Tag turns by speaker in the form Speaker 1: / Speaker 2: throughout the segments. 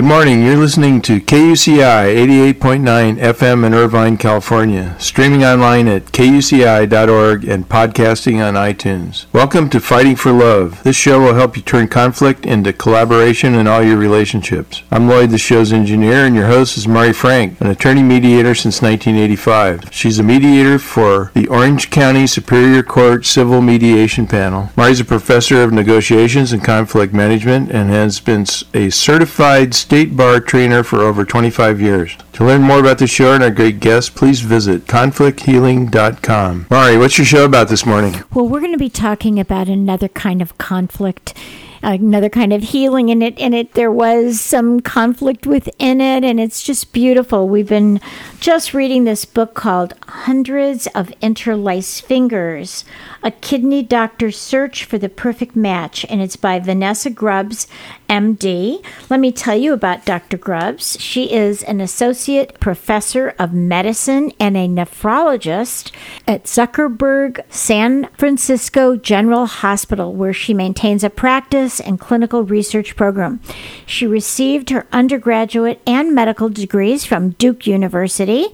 Speaker 1: Good morning. You're listening to KUCI 88.9 FM in Irvine, California, streaming online at kuci.org and podcasting on iTunes. Welcome to Fighting for Love. This show will help you turn conflict into collaboration in all your relationships. I'm Lloyd, the show's engineer, and your host is Mari Frank, an attorney mediator since 1985. She's a mediator for the Orange County Superior Court Civil Mediation Panel. Mari's a professor of negotiations and conflict management and has been a certified state bar trainer for over 25 years. To learn more about the show and our great guests, please visit conflicthealing.com. Mari, what's your show about this morning?
Speaker 2: Well, we're going to be talking about another kind of conflict another kind of healing in it and it there was some conflict within it and it's just beautiful. We've been just reading this book called hundreds of interlaced fingers a kidney doctor's search for the perfect match and it's by vanessa grubbs md let me tell you about dr grubbs. She is an associate professor of medicine and a nephrologist at zuckerberg san francisco general hospital where she maintains a practice and clinical research program. She received her undergraduate and medical degrees from Duke University,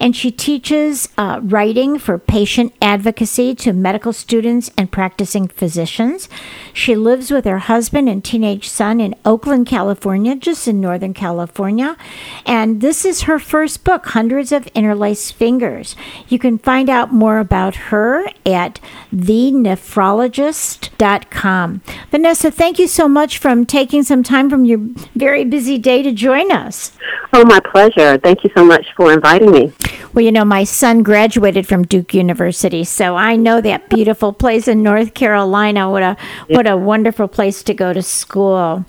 Speaker 2: and she teaches uh, writing for patient advocacy to medical students and practicing physicians. She lives with her husband and teenage son in Oakland, California, just in Northern California. And this is her first book, Hundreds of Interlaced Fingers. You can find out more about her at thenephrologist.com. Vanessa, thank you so much for taking some time from your very busy day to join us.
Speaker 3: Oh, my pleasure. Thank you so much for inviting me.
Speaker 2: Well, you know, my son graduated from Duke University, so I know that beautiful place in North Carolina. What a what a wonderful place to go to school.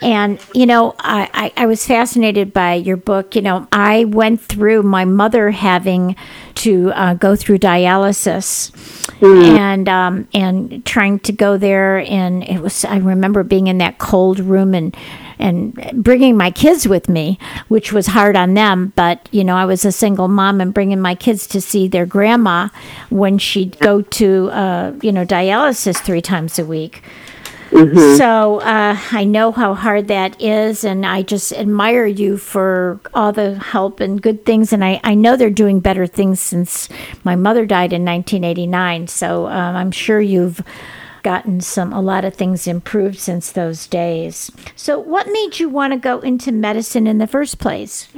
Speaker 2: And, you know, I, I, I, was fascinated by your book. You know, I went through my mother having to uh, go through dialysis mm. and um, and trying to go there. And it was, I remember being in that cold room and and bringing my kids with me, which was hard on them. But, you know, I was a single mom and bringing my kids to see their grandma when she'd go to, uh, you know, dialysis three times a week. Mm-hmm. So uh, I know how hard that is, and I just admire you for all the help and good things. And I, I know they're doing better things since my mother died in 1989. So um, I'm sure you've gotten some a lot of things improved since those days. So what made you want to go into medicine in the first place?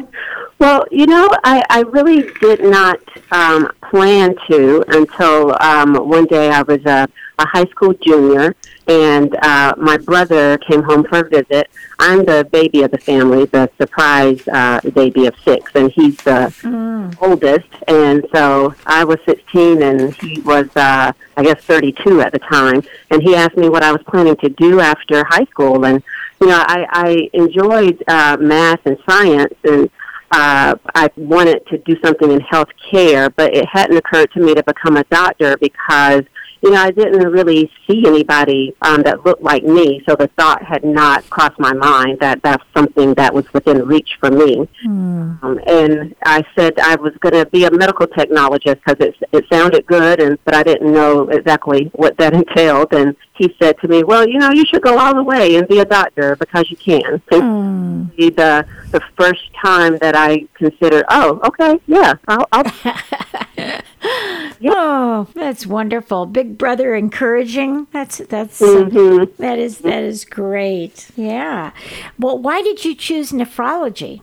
Speaker 3: Well, you know, I, I really did not um, plan to until um, one day I was a, a high school junior and uh, my brother came home for a visit. I'm the baby of the family, the surprise uh, baby of six, and he's the mm. oldest. And so I was 16, and he was, uh, I guess, 32 at the time. And he asked me what I was planning to do after high school, and you know, I, I enjoyed uh, math and science, and uh, I wanted to do something in health care, but it hadn't occurred to me to become a doctor because you know, I didn't really see anybody um, that looked like me, so the thought had not crossed my mind that that's something that was within reach for me. Mm. Um, and I said I was going to be a medical technologist because it, it sounded good, and but I didn't know exactly what that entailed. And he said to me, "Well, you know, you should go all the way and be a doctor because you can." Mm. The the first time that I considered, oh, okay, yeah, I'll. I'll
Speaker 2: yeah. Oh, that's wonderful. Big brother encouraging. That's that's mm-hmm. that is that is great. Yeah. Well, why did you choose nephrology?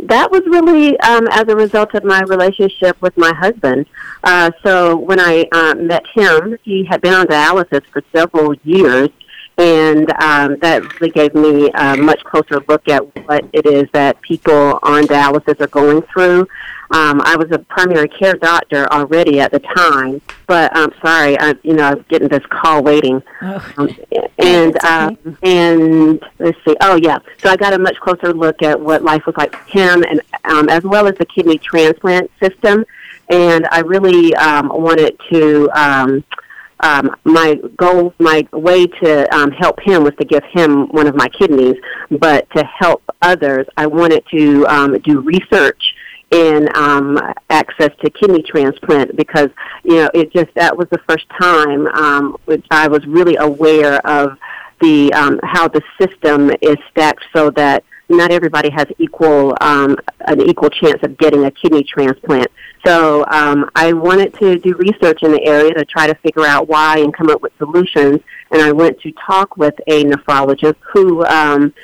Speaker 3: That was really um, as a result of my relationship with my husband. Uh, so when I uh, met him, he had been on dialysis for several years, and um, that really gave me a much closer look at what it is that people on dialysis are going through. Um, I was a primary care doctor already at the time, but I'm um, sorry, I, you know, I was getting this call waiting, oh. um, and um, and let's see, oh yeah, so I got a much closer look at what life was like for him, and um, as well as the kidney transplant system, and I really um, wanted to. Um, um, my goal, my way to um, help him was to give him one of my kidneys, but to help others, I wanted to um, do research in um, access to kidney transplant because you know it just that was the first time um, I was really aware of the um, how the system is stacked so that not everybody has equal um, an equal chance of getting a kidney transplant. So um, I wanted to do research in the area to try to figure out why and come up with solutions. And I went to talk with a nephrologist who um,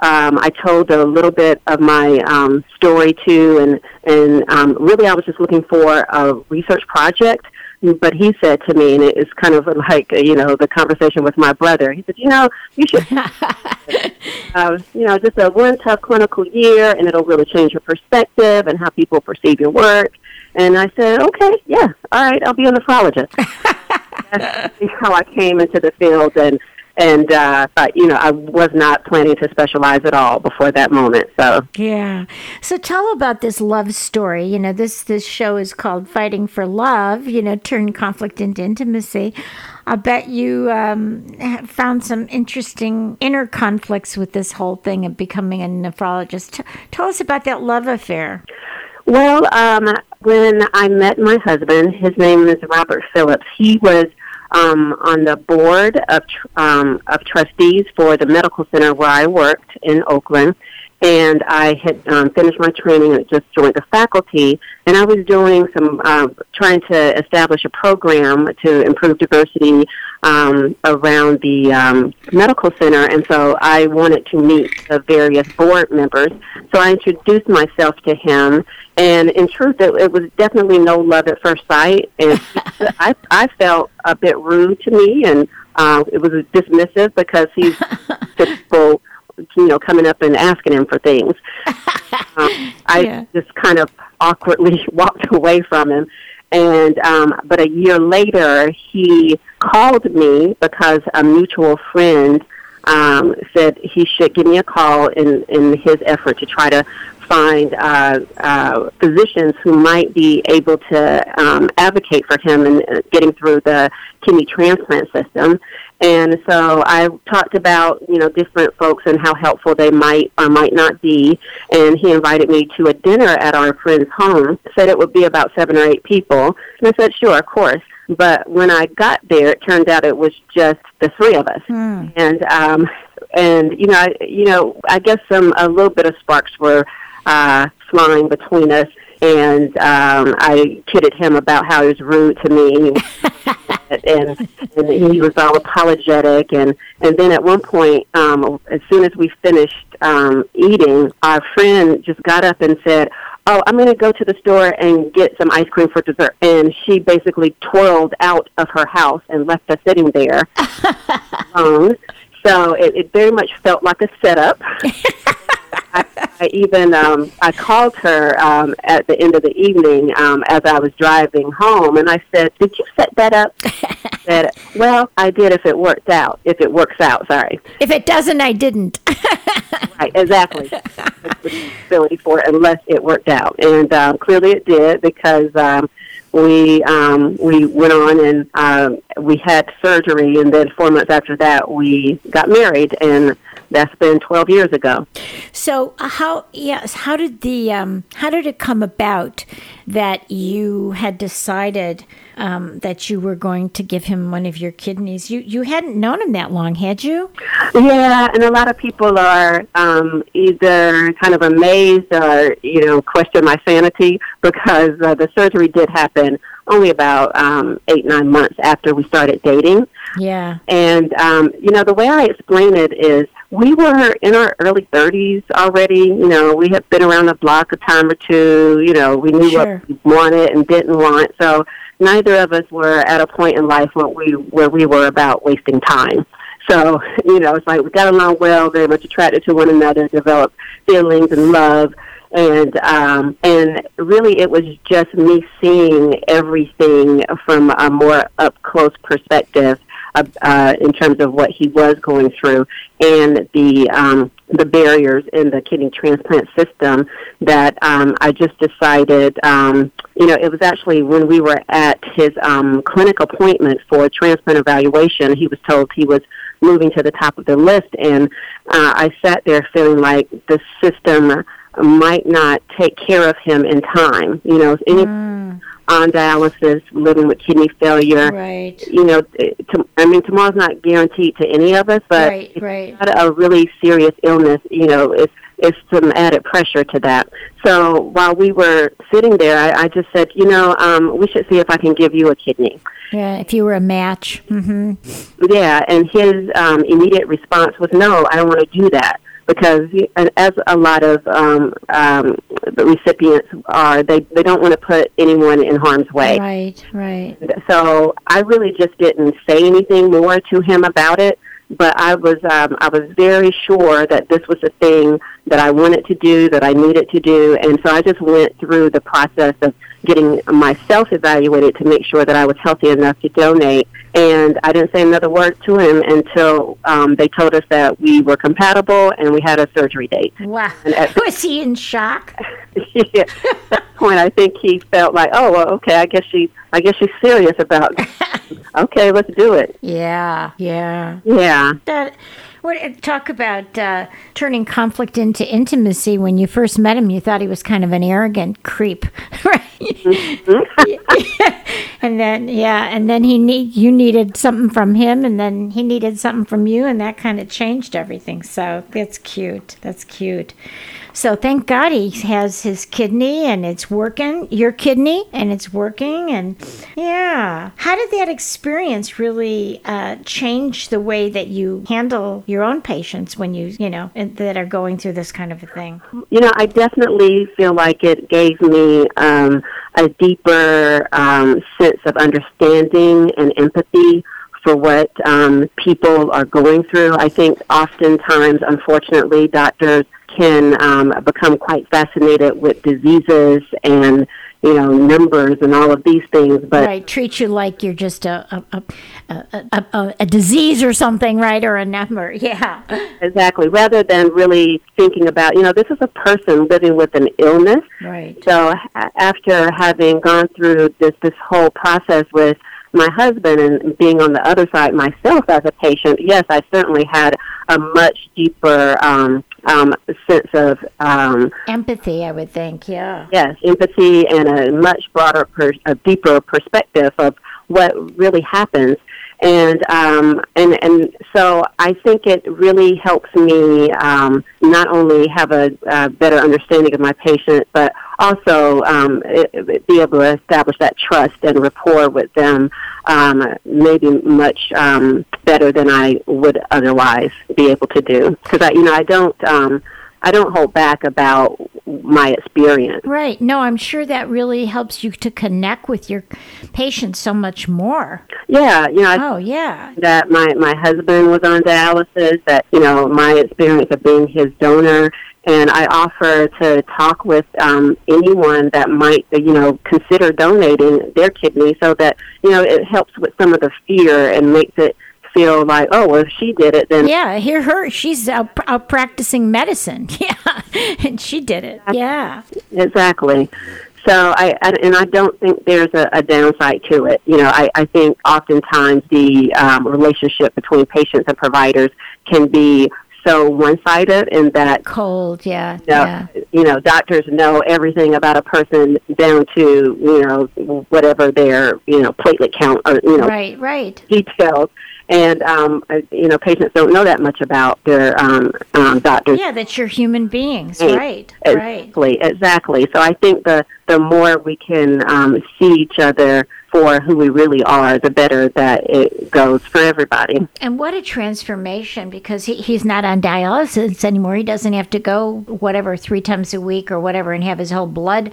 Speaker 3: um, I told a little bit of my um, story to, and and um, really I was just looking for a research project but he said to me, and it's kind of like you know the conversation with my brother. He said, you know, you should, uh, you know, just a one tough clinical year, and it'll really change your perspective and how people perceive your work. And I said, okay, yeah, all right, I'll be a nephrologist. That's how I came into the field, and and uh, but, you know I was not planning to specialize at all before that moment. So
Speaker 2: yeah. So tell about this love story. You know this this show is called Fighting for Love. You know, turn conflict into intimacy. I bet you um, found some interesting inner conflicts with this whole thing of becoming a nephrologist. T- tell us about that love affair.
Speaker 3: Well, um, when I met my husband, his name is Robert Phillips. He was um, on the board of um, of trustees for the medical center where I worked in Oakland, and I had um, finished my training and just joined the faculty. And I was doing some uh, trying to establish a program to improve diversity um, around the um, medical center, and so I wanted to meet the various board members. So I introduced myself to him, and in truth, it, it was definitely no love at first sight, and I I felt a bit rude to me, and uh, it was dismissive because he's typical you know, coming up and asking him for things. um, I yeah. just kind of awkwardly walked away from him. And um, but a year later, he called me because a mutual friend um, said he should give me a call in in his effort to try to find uh, uh, physicians who might be able to um, advocate for him in uh, getting through the kidney transplant system. And so I talked about, you know, different folks and how helpful they might or might not be. And he invited me to a dinner at our friend's home, said it would be about seven or eight people. And I said, sure, of course. But when I got there, it turned out it was just the three of us. Hmm. And, um, and, you know, I, you know, I guess some, a little bit of sparks were, uh, flying between us and um, I kidded him about how he was rude to me, and and he was all apologetic, and and then at one point, um, as soon as we finished um, eating, our friend just got up and said. Oh, I'm going to go to the store and get some ice cream for dessert. And she basically twirled out of her house and left us sitting there alone. So it, it very much felt like a setup. I, I even um, I called her um, at the end of the evening um, as I was driving home, and I said, "Did you set that up?" said, "Well, I did. If it worked out, if it works out, sorry.
Speaker 2: If it doesn't, I didn't."
Speaker 3: right, exactly. Responsibility for it unless it worked out, and um, clearly it did because. Um, we um, we went on and um, we had surgery, and then four months after that, we got married, and that's been 12 years ago.
Speaker 2: So how yes, how did the um, how did it come about that you had decided um, that you were going to give him one of your kidneys? You you hadn't known him that long, had you?
Speaker 3: Yeah, and a lot of people are um, either kind of amazed or you know question my sanity because uh, the surgery did happen only about um, eight nine months after we started dating.
Speaker 2: Yeah,
Speaker 3: and um, you know the way I explain it is we were in our early 30s already. You know, we had been around the block a time or two. You know, we knew sure. what we wanted and didn't want. So neither of us were at a point in life where we where we were about wasting time. So, you know, it's like we got along well, very much attracted to one another, developed feelings and love. And um, and really, it was just me seeing everything from a more up close perspective uh, uh, in terms of what he was going through and the um, the barriers in the kidney transplant system. That um, I just decided, um, you know, it was actually when we were at his um, clinic appointment for a transplant evaluation. He was told he was moving to the top of the list, and uh, I sat there feeling like the system might not take care of him in time. You know, any mm. on dialysis, living with kidney failure.
Speaker 2: Right.
Speaker 3: You know, to, I mean, tomorrow's not guaranteed to any of us, but
Speaker 2: right,
Speaker 3: if
Speaker 2: right.
Speaker 3: a really serious illness, you know, it's it's some added pressure to that. So while we were sitting there, I, I just said, you know, um, we should see if I can give you a kidney.
Speaker 2: Yeah, if you were a match. Mm-hmm.
Speaker 3: Yeah, and his um, immediate response was, no, I don't want to do that because as a lot of um, um, the recipients are, they they don't want to put anyone in harm's way.
Speaker 2: Right, right.
Speaker 3: So I really just didn't say anything more to him about it. But I was um, I was very sure that this was a thing that I wanted to do, that I needed to do, and so I just went through the process of getting myself evaluated to make sure that I was healthy enough to donate. And I didn't say another word to him until um, they told us that we were compatible and we had a surgery date.
Speaker 2: Wow. At, was he in shock?
Speaker 3: yeah. At that point, I think he felt like, oh, well, okay, I guess she, I guess she's serious about. okay, let's do it.
Speaker 2: Yeah, yeah,
Speaker 3: yeah.
Speaker 2: That what, talk about uh, turning conflict into intimacy. When you first met him, you thought he was kind of an arrogant creep, right? And then, yeah, and then he need you needed something from him, and then he needed something from you, and that kind of changed everything. So that's cute. That's cute. So thank God he has his kidney and it's working, your kidney, and it's working. And yeah. How did that experience really uh, change the way that you handle your own patients when you, you know, that are going through this kind of a thing?
Speaker 3: You know, I definitely feel like it gave me um, a deeper um, sense of understanding and empathy for what um, people are going through. I think oftentimes, unfortunately, doctors can um, become quite fascinated with diseases and you know numbers and all of these things but
Speaker 2: right treat you like you're just a a, a, a, a disease or something right or a number yeah.
Speaker 3: Exactly rather than really thinking about you know this is a person living with an illness.
Speaker 2: Right.
Speaker 3: So after having gone through this this whole process with my husband and being on the other side myself as a patient, yes, I certainly had a much deeper um, um, sense of um,
Speaker 2: empathy. I would think, yeah.
Speaker 3: Yes, empathy and a much broader, per- a deeper perspective of what really happens and um, and and so I think it really helps me um, not only have a, a better understanding of my patient, but also um, it, it be able to establish that trust and rapport with them, um, maybe much um, better than I would otherwise be able to do. Because I, you know, I don't. Um, I don't hold back about my experience.
Speaker 2: Right. No, I'm sure that really helps you to connect with your patients so much more.
Speaker 3: Yeah. You know.
Speaker 2: Oh, yeah.
Speaker 3: That my my husband was on dialysis. That you know my experience of being his donor. And I offer to talk with um, anyone that might, you know, consider donating their kidney, so that you know it helps with some of the fear and makes it feel like, oh, well, if she did it, then
Speaker 2: yeah, hear her. She's out, out practicing medicine. Yeah, and she did it. Yeah,
Speaker 3: exactly. So I, I and I don't think there's a, a downside to it. You know, I, I think oftentimes the um, relationship between patients and providers can be so one-sided in that
Speaker 2: cold, yeah,
Speaker 3: you know,
Speaker 2: yeah.
Speaker 3: You know, doctors know everything about a person down to you know whatever their you know platelet count or you know
Speaker 2: right, right
Speaker 3: details and um, you know patients don't know that much about their um, um, doctors.
Speaker 2: Yeah, that you're human beings, right?
Speaker 3: Exactly, right. exactly. So I think the the more we can um, see each other for who we really are, the better that it goes for everybody.
Speaker 2: And what a transformation because he, he's not on dialysis anymore. He doesn't have to go whatever three times a week or whatever and have his whole blood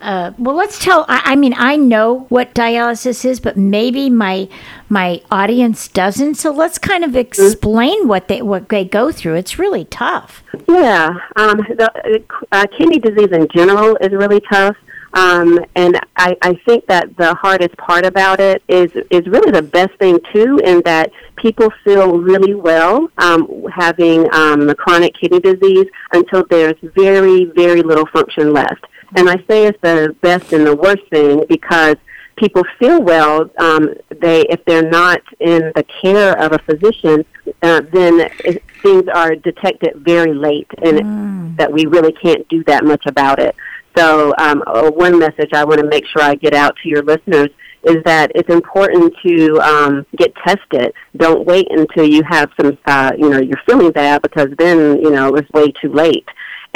Speaker 2: uh, well, let's tell. I, I, mean, I know what dialysis is, but maybe my my audience doesn't. So let's kind of explain what they what they go through. It's really tough.
Speaker 3: Yeah, um, the uh, kidney disease in general is really tough. Um, and I, I think that the hardest part about it is is really the best thing too, in that people feel really well um, having um, the chronic kidney disease until there's very very little function left. And I say it's the best and the worst thing because people feel well. Um, they if they're not in the care of a physician, uh, then it, things are detected very late, and mm. that we really can't do that much about it. So, um, uh, one message I want to make sure I get out to your listeners is that it's important to um, get tested. Don't wait until you have some, uh, you know, you're feeling bad because then, you know, it's way too late.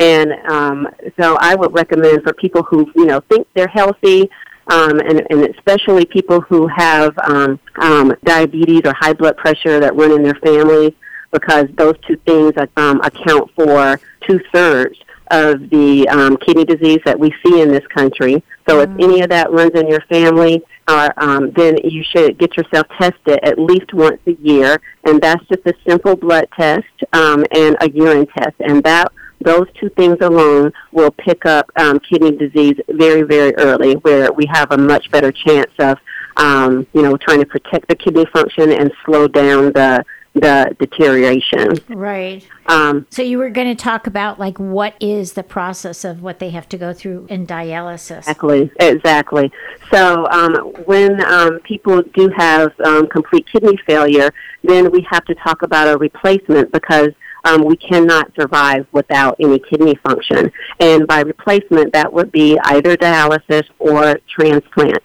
Speaker 3: And um, so I would recommend for people who, you know, think they're healthy, um, and, and especially people who have um, um, diabetes or high blood pressure that run in their families, because those two things um, account for two thirds of the um, kidney disease that we see in this country. So mm-hmm. if any of that runs in your family, uh, um, then you should get yourself tested at least once a year, and that's just a simple blood test um, and a urine test, and that those two things alone will pick up um, kidney disease very, very early, where we have a much better chance of, um, you know, trying to protect the kidney function and slow down the the deterioration.
Speaker 2: Right. Um, so you were going to talk about like what is the process of what they have to go through in dialysis?
Speaker 3: Exactly. Exactly. So um, when um, people do have um, complete kidney failure, then we have to talk about a replacement because. Um, we cannot survive without any kidney function. And by replacement, that would be either dialysis or transplant.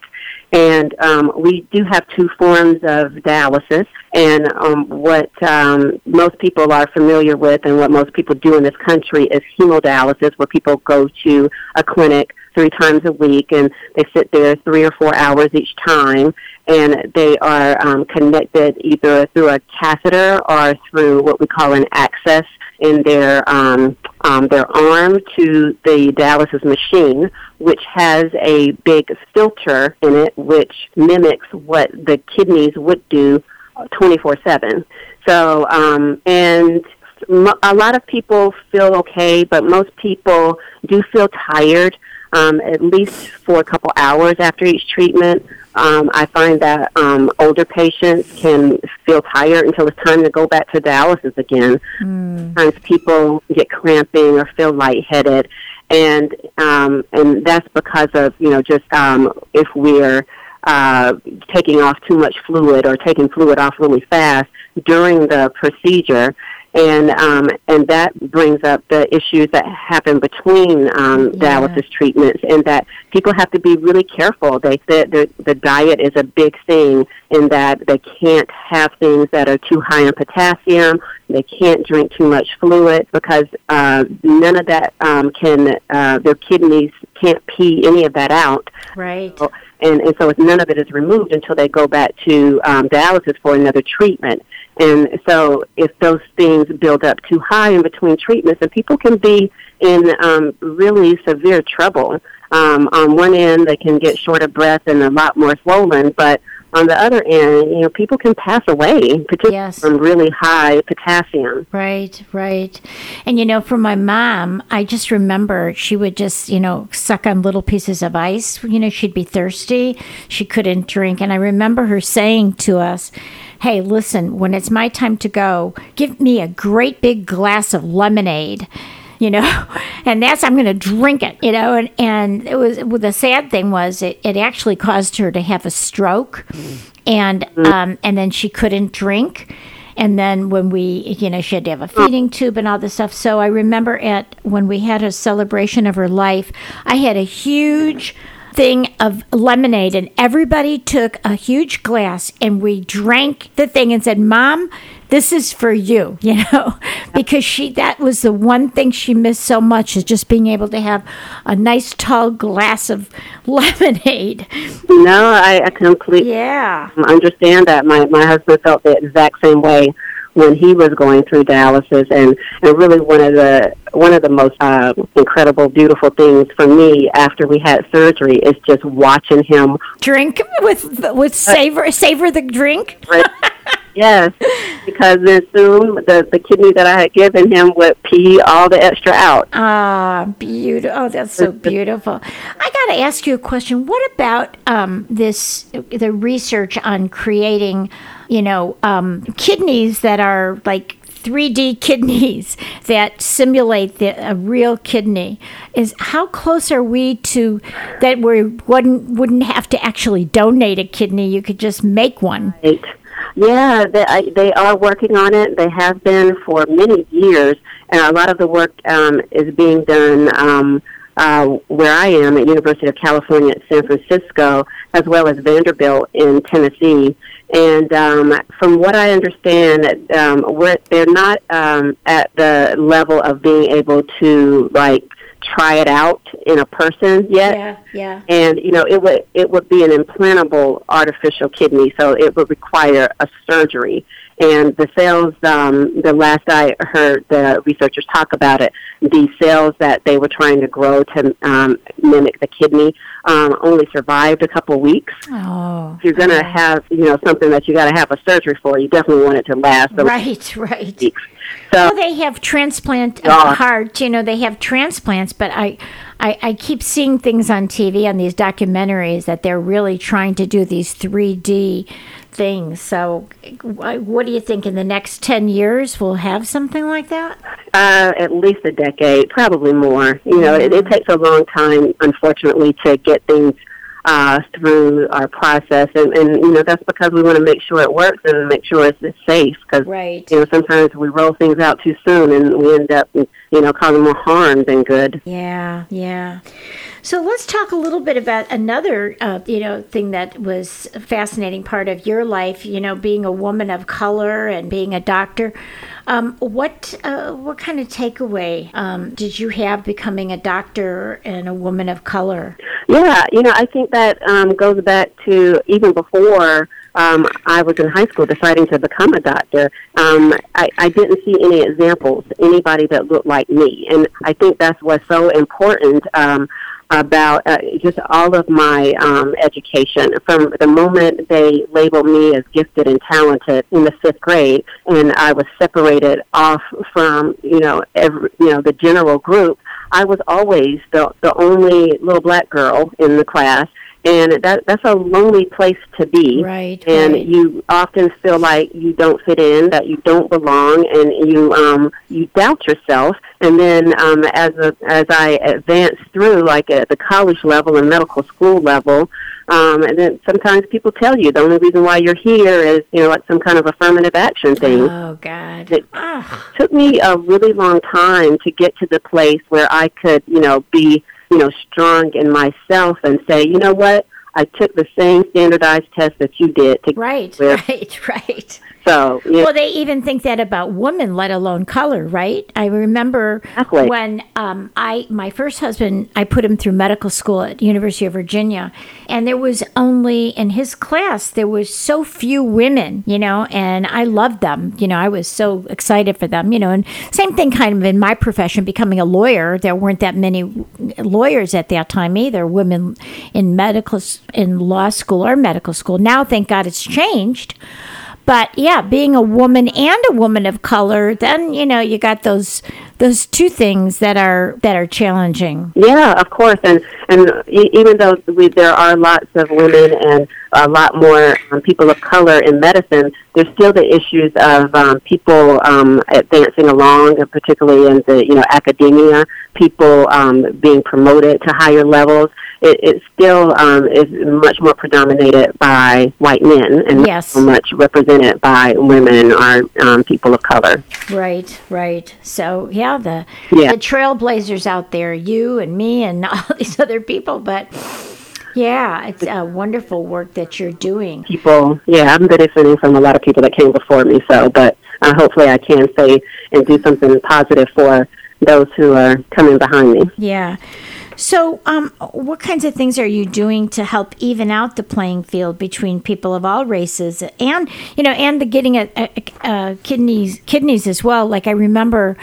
Speaker 3: And um, we do have two forms of dialysis. And um, what um, most people are familiar with and what most people do in this country is hemodialysis, where people go to a clinic three times a week and they sit there three or four hours each time and they are um, connected either through a catheter or through what we call an access in their um, um, their arm to the dialysis machine, which has a big filter in it, which mimics what the kidneys would do 24/7. So, um, and a lot of people feel okay, but most people do feel tired um, at least for a couple hours after each treatment. Um, I find that um, older patients can feel tired until it's time to go back to dialysis again. Mm. Sometimes people get cramping or feel lightheaded, and um, and that's because of you know just um, if we're uh, taking off too much fluid or taking fluid off really fast during the procedure and um, and that brings up the issues that happen between um, yeah. dialysis treatments, and that people have to be really careful. They said the, the diet is a big thing in that they can't have things that are too high in potassium. They can't drink too much fluid because uh, none of that um, can uh, their kidneys can't pee any of that out.
Speaker 2: Right.
Speaker 3: So, and, and so it's none of it is removed until they go back to um, dialysis for another treatment. And so if those things build up too high in between treatments, and people can be in um, really severe trouble. Um, on one end, they can get short of breath and a lot more swollen, but on the other end, you know, people can pass away, particularly yes. from really high potassium.
Speaker 2: Right, right. And you know, for my mom, I just remember she would just, you know, suck on little pieces of ice. You know, she'd be thirsty, she couldn't drink, and I remember her saying to us, "Hey, listen, when it's my time to go, give me a great big glass of lemonade." you know, and that's I'm going to drink it, you know, and and it was well, the sad thing was it, it actually caused her to have a stroke, and um and then she couldn't drink. And then when we, you know, she had to have a feeding tube and all this stuff. So I remember at when we had a celebration of her life, I had a huge thing of lemonade and everybody took a huge glass and we drank the thing and said, "Mom, this is for you, you know, because she that was the one thing she missed so much is just being able to have a nice tall glass of lemonade.
Speaker 3: No, I, I completely
Speaker 2: yeah
Speaker 3: understand that. My my husband felt the exact same way when he was going through dialysis, and and really one of the one of the most uh, incredible, beautiful things for me after we had surgery is just watching him
Speaker 2: drink with with savor savor the drink.
Speaker 3: Yes, because then soon the the kidney that I had given him would pee all the extra out.
Speaker 2: Ah, beautiful! Oh, that's so beautiful. I got to ask you a question. What about um, this? The research on creating, you know, um, kidneys that are like 3D kidneys that simulate the, a real kidney is how close are we to that we wouldn't wouldn't have to actually donate a kidney you could just make one
Speaker 3: right. Yeah, they, I, they are working on it. They have been for many years, and a lot of the work um, is being done um, uh, where I am at University of California at San Francisco, as well as Vanderbilt in Tennessee. And um, from what I understand, um, we're, they're not um, at the level of being able to like try it out in a person yet.
Speaker 2: Yeah, yeah.
Speaker 3: And you know, it would it would be an implantable artificial kidney, so it would require a surgery. And the cells, um, the last I heard the researchers talk about it, the cells that they were trying to grow to um, mimic the kidney um, only survived a couple weeks.
Speaker 2: Oh,
Speaker 3: if you're going to have, you know, something that you got to have a surgery for, you definitely want it to last.
Speaker 2: Right, right.
Speaker 3: Weeks.
Speaker 2: So well, they have transplant uh, heart. You know, they have transplants, but I, I, I keep seeing things on TV on these documentaries that they're really trying to do these 3D things. So, what do you think in the next 10 years we'll have something like that?
Speaker 3: Uh, at least a decade, probably more. You know, mm-hmm. it, it takes a long time, unfortunately, to get things uh, through our process, and, and you know that's because we want to make sure it works and make sure it's, it's safe. Because
Speaker 2: right.
Speaker 3: you know sometimes we roll things out too soon, and we end up you know causing more harm than good.
Speaker 2: Yeah, yeah. So let's talk a little bit about another, uh, you know, thing that was a fascinating part of your life. You know, being a woman of color and being a doctor. Um, what uh, what kind of takeaway um, did you have becoming a doctor and a woman of color?
Speaker 3: Yeah, you know, I think that um, goes back to even before um, I was in high school deciding to become a doctor, um, I, I didn't see any examples, anybody that looked like me. And I think that's what's so important um, about uh, just all of my um, education. From the moment they labeled me as gifted and talented in the fifth grade, and I was separated off from you know every you know the general group, I was always the the only little black girl in the class and that that's a lonely place to be.
Speaker 2: Right
Speaker 3: and
Speaker 2: right.
Speaker 3: you often feel like you don't fit in that you don't belong and you um you doubt yourself. And then um as a, as i advance through like at the college level and medical school level um and then sometimes people tell you the only reason why you're here is you know like some kind of affirmative action thing.
Speaker 2: Oh god.
Speaker 3: It took me a really long time to get to the place where i could you know be you know, strong in myself and say, you know what, I took the same standardized test that you did. To
Speaker 2: right, right, right.
Speaker 3: So,
Speaker 2: well, they even think that about women, let alone color, right? I remember
Speaker 3: exactly.
Speaker 2: when um, I my first husband, I put him through medical school at University of Virginia, and there was only in his class there was so few women, you know, and I loved them. You know, I was so excited for them, you know, and same thing kind of in my profession, becoming a lawyer. There weren't that many lawyers at that time either, women in medical in law school or medical school. Now, thank God, it's changed. But yeah, being a woman and a woman of color, then you know you got those those two things that are that are challenging.
Speaker 3: Yeah, of course, and and even though we, there are lots of women and a lot more um, people of color in medicine, there's still the issues of um, people um, advancing along, particularly in the you know academia, people um, being promoted to higher levels it, it still um, is much more predominated by white men and
Speaker 2: yes.
Speaker 3: not so much represented by women or um, people of color.
Speaker 2: Right, right. So yeah, the
Speaker 3: yeah.
Speaker 2: the trailblazers out there, you and me and all these other people, but. Yeah, it's a wonderful work that you're doing.
Speaker 3: People, yeah, I'm benefiting from a lot of people that came before me. So, but uh, hopefully, I can say and do something positive for those who are coming behind me.
Speaker 2: Yeah. So, um, what kinds of things are you doing to help even out the playing field between people of all races, and you know, and the getting a, a, a kidneys kidneys as well? Like I remember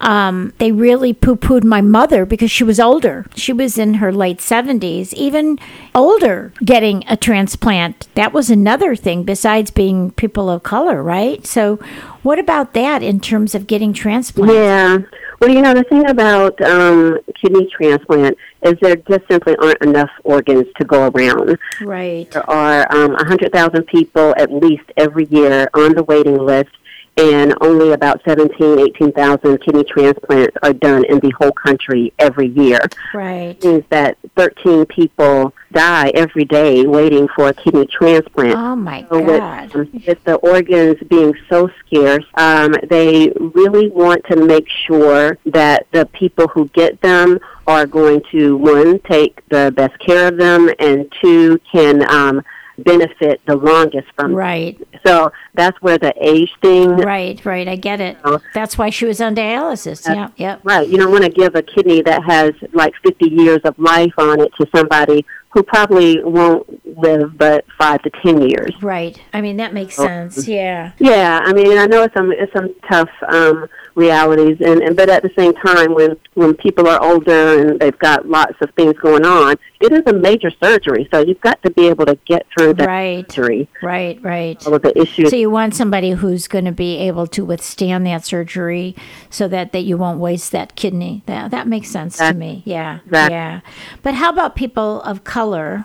Speaker 2: um, they really poo pooed my mother because she was older. She was in her late 70s, even older, getting a transplant. That was another thing besides being people of color, right? So, what about that in terms of getting transplants?
Speaker 3: Yeah. Well, you know, the thing about um, kidney transplant is there just simply aren't enough organs to go around.
Speaker 2: Right.
Speaker 3: There are um, 100,000 people at least every year on the waiting list and only about 17, 18,000 kidney transplants are done in the whole country every year.
Speaker 2: Right.
Speaker 3: It means that 13 people die every day waiting for a kidney transplant.
Speaker 2: Oh my
Speaker 3: So
Speaker 2: God.
Speaker 3: with, with the organs being so scarce, um, they really want to make sure that the people who get them are going to, one, take the best care of them, and two, can um, benefit the longest from
Speaker 2: Right.
Speaker 3: so that's where the age thing
Speaker 2: Right, right. I get it.
Speaker 3: Oh.
Speaker 2: That's why she was on dialysis. Yeah, yeah.
Speaker 3: Right. You don't want to give a kidney that has like 50 years of life on it to somebody who probably won't live but five to 10 years.
Speaker 2: Right. I mean, that makes sense. Yeah.
Speaker 3: Yeah, I mean, I know it's some it's some tough um, realities, and, and but at the same time, when when people are older and they've got lots of things going on, it is a major surgery. So you've got to be able to get through that
Speaker 2: Right.
Speaker 3: surgery,
Speaker 2: Right, right.
Speaker 3: all of the issues.
Speaker 2: So you want somebody who's going to be able to withstand that surgery so that, that you won't waste that kidney. That that makes sense to me. Yeah.
Speaker 3: that-
Speaker 2: Yeah. But how about people of color?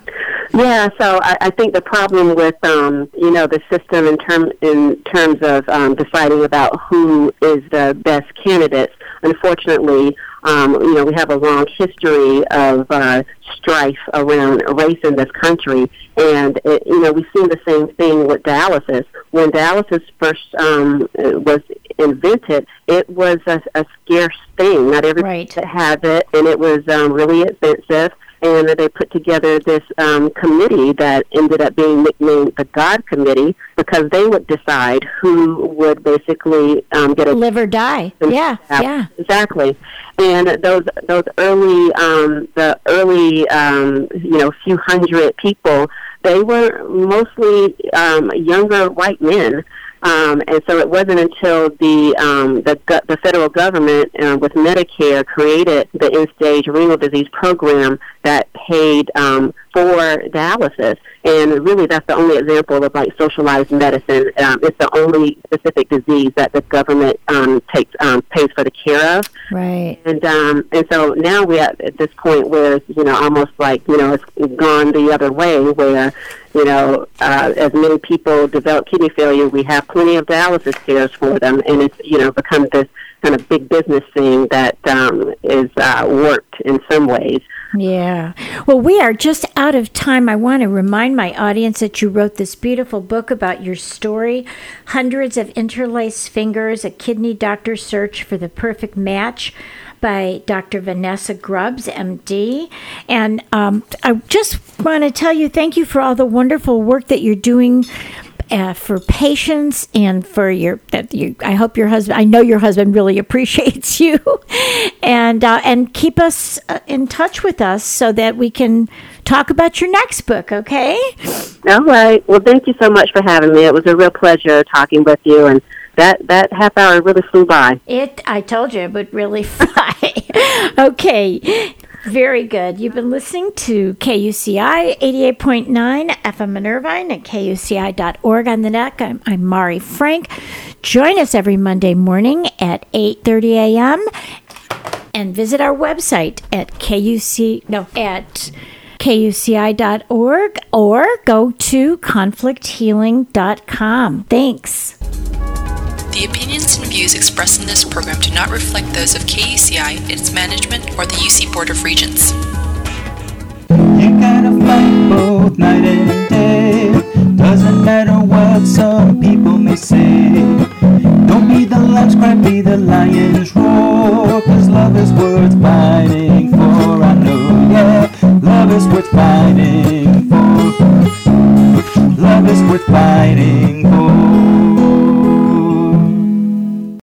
Speaker 3: Yeah, so I, I think the problem with um, you know the system in term in terms of um, deciding about who is the best candidates, unfortunately, um, you know we have a long history of uh, strife around race in this country, and it, you know we've seen the same thing with dialysis. When dialysis first um, was invented, it was a, a scarce thing. Not everybody
Speaker 2: Right.
Speaker 3: have it, and it was um, really expensive and they put together this um, committee that ended up being nicknamed the God Committee because they would decide who would basically um, get a
Speaker 2: Live or die. Yeah, yeah.
Speaker 3: exactly. And those those early um, the early um, you know few hundred people they were mostly um, younger white men. Um, and so it wasn't until the um, the, the federal government uh, with Medicare created the end-stage renal disease program that paid um, for dialysis. And really, that's the only example of like socialized medicine. Um, it's the only specific disease that the government um, takes um, pays for the care of.
Speaker 2: Right.
Speaker 3: And um, and so now we're at, at this point where you know almost like you know it's gone the other way where you know uh, as many people develop kidney failure, we have plenty of dialysis cares for them, and it's you know become this kind of big business thing that um, is uh, worked in some ways.
Speaker 2: Yeah. Well, we are just out of time. I want to remind my audience that you wrote this beautiful book about your story Hundreds of Interlaced Fingers, a Kidney Doctor's Search for the Perfect Match by Dr. Vanessa Grubbs, MD. And um, I just want to tell you thank you for all the wonderful work that you're doing uh, for patients and for your that you I hope your husband I know your husband really appreciates you and uh, and keep us uh, in touch with us so that we can talk about your next book okay
Speaker 3: All right. Well, thank you so much for having me. It was a real pleasure talking with you, and that that half hour really flew by.
Speaker 2: it I told you it would really fly okay very good. You've been listening to KUCI 88.9 FM in Irvine at KUCI.org on the net. I'm, I'm Mari Frank. Join us every Monday morning at 8.30 a.m. and visit our website at KUC, no, at kuci.org or go to conflicthealing.com. Thanks.
Speaker 4: The opinions and views expressed in this program do not reflect those of KUCI, its management, or the UC Board of Regents.
Speaker 5: You gotta fight both night and day. Doesn't matter what some people may say. Don't be the cry, be the lion's roar. Cause love is worth fighting for. I know, yeah. Love is worth fighting for. Love is worth fighting for.